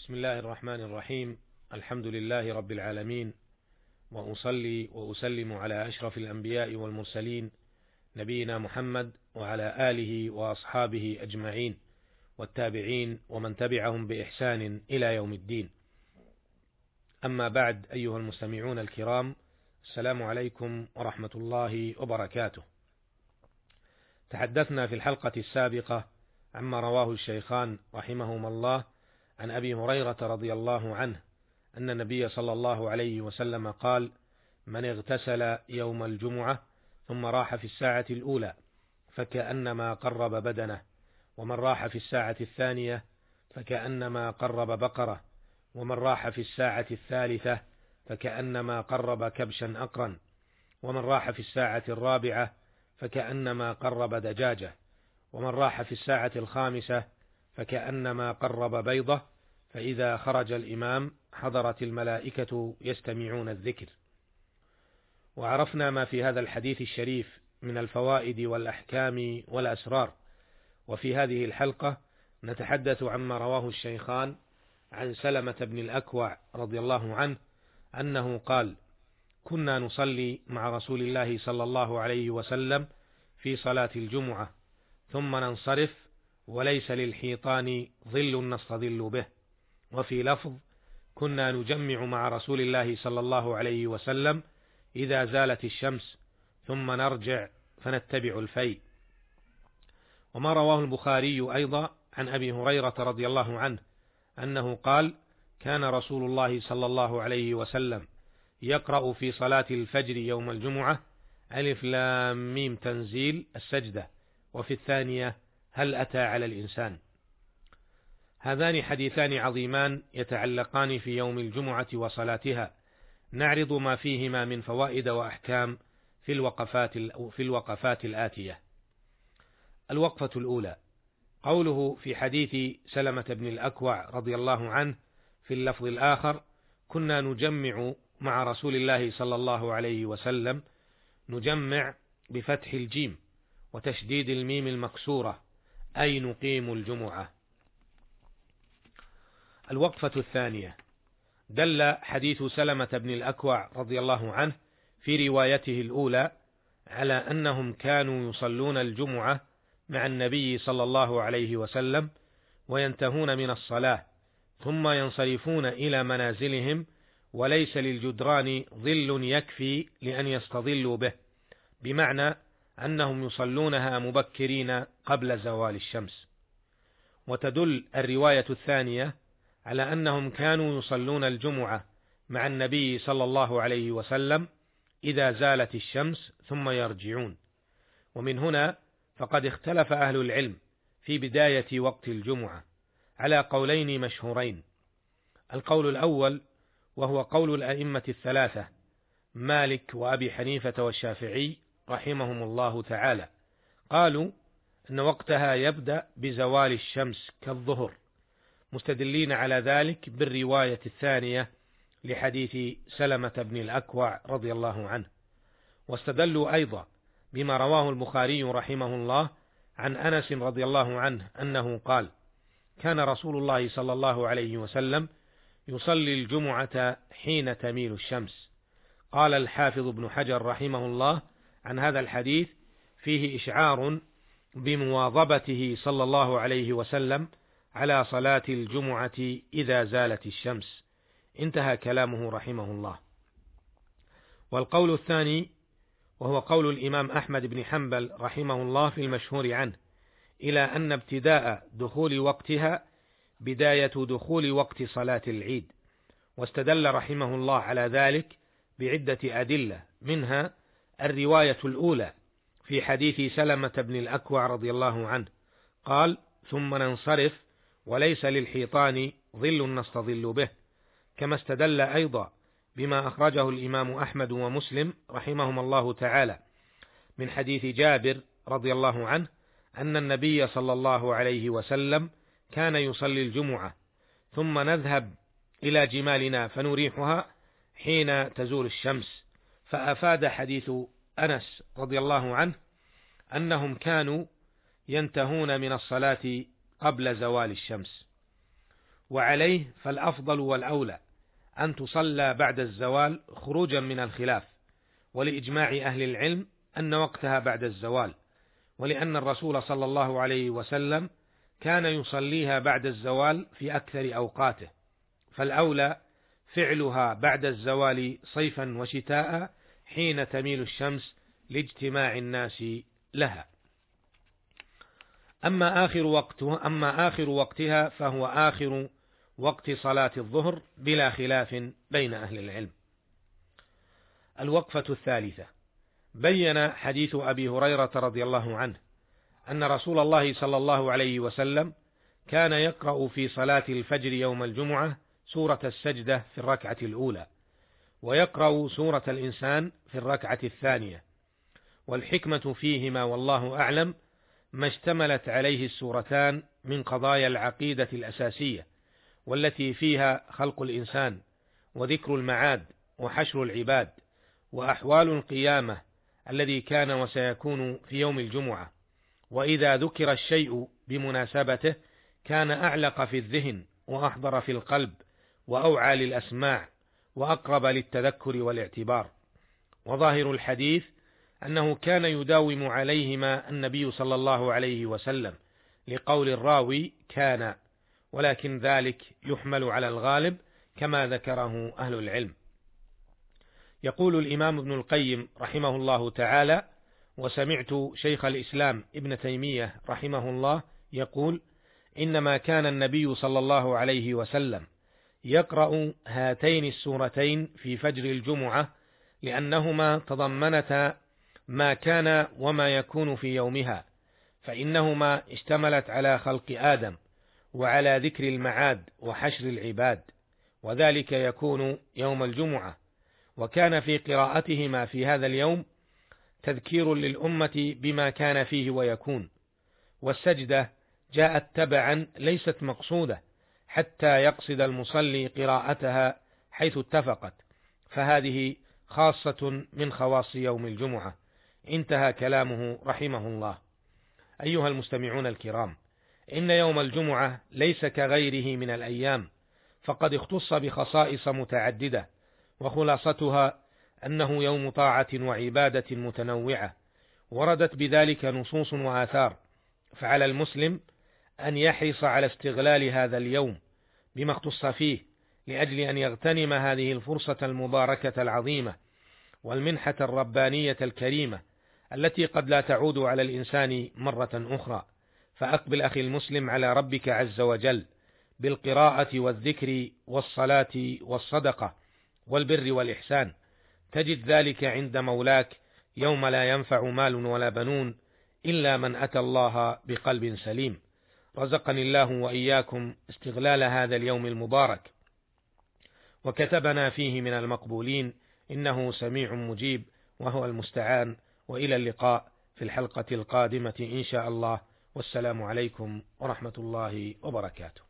بسم الله الرحمن الرحيم. الحمد لله رب العالمين. وأصلي وأسلم على أشرف الأنبياء والمرسلين نبينا محمد وعلى آله وأصحابه أجمعين والتابعين ومن تبعهم بإحسان إلى يوم الدين. أما بعد أيها المستمعون الكرام السلام عليكم ورحمة الله وبركاته. تحدثنا في الحلقة السابقة عما رواه الشيخان رحمهما الله عن أبي هريرة رضي الله عنه أن النبي صلى الله عليه وسلم قال من اغتسل يوم الجمعة ثم راح في الساعة الأولى فكأنما قرب بدنه ومن راح في الساعة الثانية فكأنما قرب بقرة ومن راح في الساعة الثالثة فكأنما قرب كبشا اقرا ومن راح في الساعة الرابعة فكأنما قرب دجاجة ومن راح في الساعة الخامسة فكأنما قرب بيضة فإذا خرج الإمام حضرت الملائكة يستمعون الذكر. وعرفنا ما في هذا الحديث الشريف من الفوائد والأحكام والأسرار. وفي هذه الحلقة نتحدث عما رواه الشيخان عن سلمة بن الأكوع رضي الله عنه أنه قال كنا نصلي مع رسول الله صلى الله عليه وسلم في صلاة الجمعة ثم ننصرف وليس للحيطان ظل نستظل به. وفي لفظ كنا نجمع مع رسول الله صلى الله عليه وسلم إذا زالت الشمس ثم نرجع فنتبع الفيء وما رواه البخاري أيضا عن أبي هريرة رضي الله عنه أنه قال كان رسول الله صلى الله عليه وسلم يقرأ في صلاة الفجر يوم الجمعة ألف لام ميم تنزيل السجدة. وفي الثانية هل أتى على الإنسان؟ هذان حديثان عظيمان يتعلقان في يوم الجمعة وصلاتها. نعرض ما فيهما من فوائد وأحكام في الوقفات في الوقفات الآتية. الوقفة الأولى. قوله في حديث سلمة بن الأكوع رضي الله عنه في اللفظ الآخر كنا نجمع مع رسول الله صلى الله عليه وسلم نجمع بفتح الجيم وتشديد الميم المكسورة أي نقيم الجمعة. الوقفة الثانية دل حديث سلمة بن الأكوع رضي الله عنه في روايته الأولى على أنهم كانوا يصلون الجمعة مع النبي صلى الله عليه وسلم وينتهون من الصلاة ثم ينصرفون إلى منازلهم وليس للجدران ظل يكفي لأن يستظلوا به بمعنى أنهم يصلونها مبكرين قبل زوال الشمس. وتدل الرواية الثانية على أنهم كانوا يصلون الجمعة مع النبي صلى الله عليه وسلم إذا زالت الشمس ثم يرجعون. ومن هنا فقد اختلف أهل العلم في بداية وقت الجمعة على قولين مشهورين. القول الأول وهو قول الأئمة الثلاثة مالك وأبي حنيفة والشافعي رحمهم الله تعالى. قالوا أن وقتها يبدأ بزوال الشمس كالظهر مستدلين على ذلك بالرواية الثانية لحديث سلمة بن الأكوع رضي الله عنه. واستدلوا أيضا بما رواه البخاري رحمه الله عن أنس رضي الله عنه أنه قال كان رسول الله صلى الله عليه وسلم يصلي الجمعة حين تميل الشمس. قال الحافظ ابن حجر رحمه الله عن هذا الحديث فيه إشعار بمواظبته صلى الله عليه وسلم على صلاة الجمعة إذا زالت الشمس. انتهى كلامه رحمه الله. والقول الثاني وهو قول الإمام أحمد بن حنبل رحمه الله في المشهور عنه إلى أن ابتداء دخول وقتها بداية دخول وقت صلاة العيد واستدل رحمه الله على ذلك بعدة أدلة منها الرواية الأولى في حديث سلمة بن الأكوع رضي الله عنه. قال ثم ننصرف وليس للحيطان ظل نستظل به. كما استدل أيضا بما أخرجه الإمام أحمد ومسلم رحمهما الله تعالى من حديث جابر رضي الله عنه أن النبي صلى الله عليه وسلم كان يصلي الجمعة ثم نذهب إلى جمالنا فنريحها حين تزول الشمس. فأفاد حديث أنس رضي الله عنه أنهم كانوا ينتهون من الصلاة قبل زوال الشمس. وعليه فالأفضل والأولى أن تصلى بعد الزوال خروجا من الخلاف ولإجماع أهل العلم أن وقتها بعد الزوال ولأن الرسول صلى الله عليه وسلم كان يصليها بعد الزوال في أكثر أوقاته فالأولى فعلها بعد الزوال صيفا وشتاء حين تميل الشمس لاجتماع الناس لها. أما آخر وقتها أما آخر وقتها فهو آخر وقت صلاة الظهر بلا خلاف بين أهل العلم. الوقفة الثالثة. بين حديث أبي هريرة رضي الله عنه أن رسول الله صلى الله عليه وسلم كان يقرأ في صلاة الفجر يوم الجمعة سورة السجدة في الركعة الأولى، ويقرأ سورة الإنسان في الركعة الثانية، والحكمة فيهما والله أعلم ما اشتملت عليه السورتان من قضايا العقيدة الأساسية، والتي فيها خلق الإنسان، وذكر المعاد، وحشر العباد، وأحوال القيامة الذي كان وسيكون في يوم الجمعة، وإذا ذكر الشيء بمناسبته كان أعلق في الذهن وأحضر في القلب وأوعى للأسماع وأقرب للتذكر والاعتبار. وظاهر الحديث أنه كان يداوم عليهما النبي صلى الله عليه وسلم لقول الراوي كان ولكن ذلك يحمل على الغالب كما ذكره أهل العلم. يقول الإمام ابن القيم رحمه الله تعالى وسمعت شيخ الإسلام ابن تيمية رحمه الله يقول إنما كان النبي صلى الله عليه وسلم يقرأ هاتين السورتين في فجر الجمعة لأنهما تضمنتا ما كان وما يكون في يومها فإنهما اشتملت على خلق آدم وعلى ذكر المعاد وحشر العباد وذلك يكون يوم الجمعة. وكان في قراءتهما في هذا اليوم تذكير للأمة بما كان فيه ويكون والسجدة جاءت تبعا ليست مقصودة حتى يقصد المصلي قراءتها حيث اتفقت فهذه خاصة من خواص يوم الجمعة. انتهى كلامه رحمه الله. أيها المستمعون الكرام إن يوم الجمعة ليس كغيره من الأيام فقد اختص بخصائص متعددة وخلاصتها أنه يوم طاعة وعبادة متنوعة وردت بذلك نصوص وآثار فعلى المسلم أن يحرص على استغلال هذا اليوم بما اختص فيه لأجل أن يغتنم هذه الفرصة المباركة العظيمة والمنحة الربانية الكريمة التي قد لا تعود على الإنسان مرة أخرى. فأقبل أخي المسلم على ربك عز وجل بالقراءة والذكر والصلاة والصدقة والبر والإحسان. تجد ذلك عند مولاك يوم لا ينفع مال ولا بنون إلا من أتى الله بقلب سليم. رزقني الله وإياكم استغلال هذا اليوم المبارك. وكتبنا فيه من المقبولين إنه سميع مجيب وهو المستعان وإلى اللقاء في الحلقة القادمة إن شاء الله. والسلام عليكم ورحمة الله وبركاته.